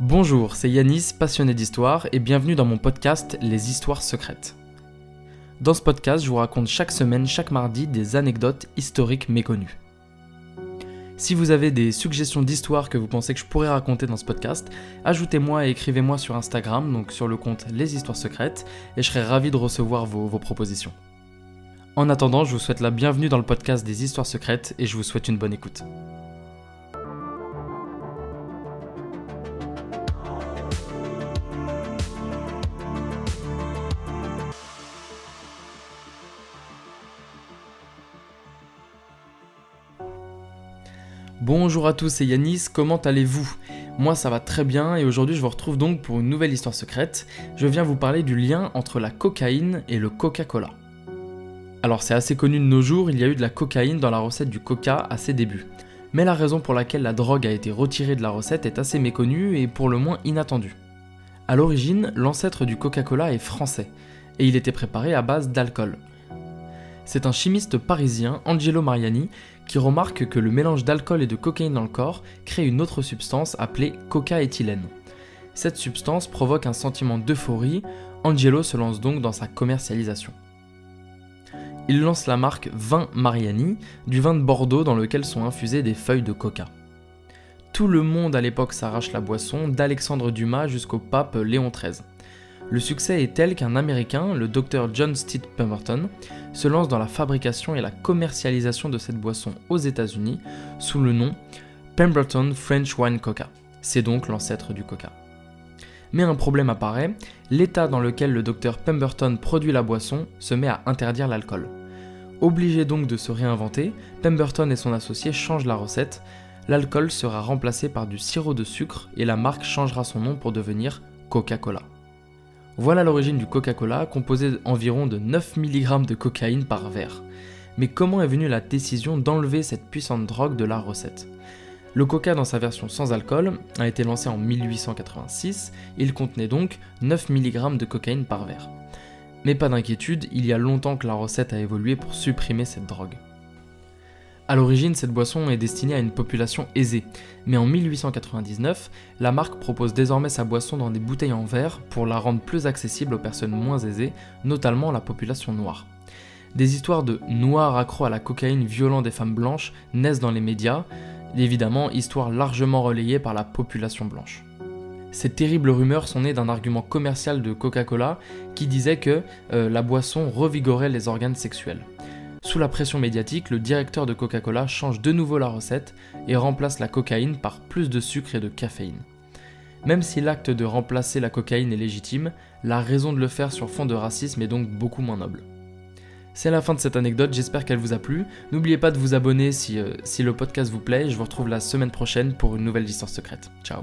Bonjour, c'est Yanis, passionné d'histoire, et bienvenue dans mon podcast Les Histoires Secrètes. Dans ce podcast, je vous raconte chaque semaine, chaque mardi, des anecdotes historiques méconnues. Si vous avez des suggestions d'histoires que vous pensez que je pourrais raconter dans ce podcast, ajoutez-moi et écrivez-moi sur Instagram, donc sur le compte Les Histoires Secrètes, et je serai ravi de recevoir vos, vos propositions. En attendant, je vous souhaite la bienvenue dans le podcast des Histoires Secrètes et je vous souhaite une bonne écoute. Bonjour à tous, c'est Yanis, comment allez-vous? Moi ça va très bien et aujourd'hui je vous retrouve donc pour une nouvelle histoire secrète. Je viens vous parler du lien entre la cocaïne et le Coca-Cola. Alors c'est assez connu de nos jours, il y a eu de la cocaïne dans la recette du Coca à ses débuts. Mais la raison pour laquelle la drogue a été retirée de la recette est assez méconnue et pour le moins inattendue. A l'origine, l'ancêtre du Coca-Cola est français, et il était préparé à base d'alcool. C'est un chimiste parisien, Angelo Mariani, qui remarque que le mélange d'alcool et de cocaïne dans le corps crée une autre substance appelée coca-éthylène. Cette substance provoque un sentiment d'euphorie, Angelo se lance donc dans sa commercialisation. Il lance la marque Vin Mariani, du vin de Bordeaux dans lequel sont infusées des feuilles de coca. Tout le monde à l'époque s'arrache la boisson, d'Alexandre Dumas jusqu'au pape Léon XIII. Le succès est tel qu'un Américain, le docteur John Steed Pemberton, se lance dans la fabrication et la commercialisation de cette boisson aux États-Unis sous le nom Pemberton French Wine Coca. C'est donc l'ancêtre du coca. Mais un problème apparaît, l'état dans lequel le docteur Pemberton produit la boisson se met à interdire l'alcool. Obligé donc de se réinventer, Pemberton et son associé changent la recette, l'alcool sera remplacé par du sirop de sucre et la marque changera son nom pour devenir Coca-Cola. Voilà l'origine du Coca-Cola, composé environ de 9 mg de cocaïne par verre. Mais comment est venue la décision d'enlever cette puissante drogue de la recette? Le Coca dans sa version sans alcool a été lancé en 1886, il contenait donc 9 mg de cocaïne par verre. Mais pas d'inquiétude, il y a longtemps que la recette a évolué pour supprimer cette drogue. A l'origine, cette boisson est destinée à une population aisée, mais en 1899, la marque propose désormais sa boisson dans des bouteilles en verre pour la rendre plus accessible aux personnes moins aisées, notamment la population noire. Des histoires de noirs accros à la cocaïne violant des femmes blanches naissent dans les médias, évidemment histoires largement relayées par la population blanche. Ces terribles rumeurs sont nées d'un argument commercial de Coca-Cola qui disait que euh, la boisson revigorait les organes sexuels. Sous la pression médiatique, le directeur de Coca-Cola change de nouveau la recette et remplace la cocaïne par plus de sucre et de caféine. Même si l'acte de remplacer la cocaïne est légitime, la raison de le faire sur fond de racisme est donc beaucoup moins noble. C'est la fin de cette anecdote, j'espère qu'elle vous a plu. N'oubliez pas de vous abonner si, euh, le podcast vous plaît, je vous retrouve la semaine prochaine pour une nouvelle histoire secrète. Ciao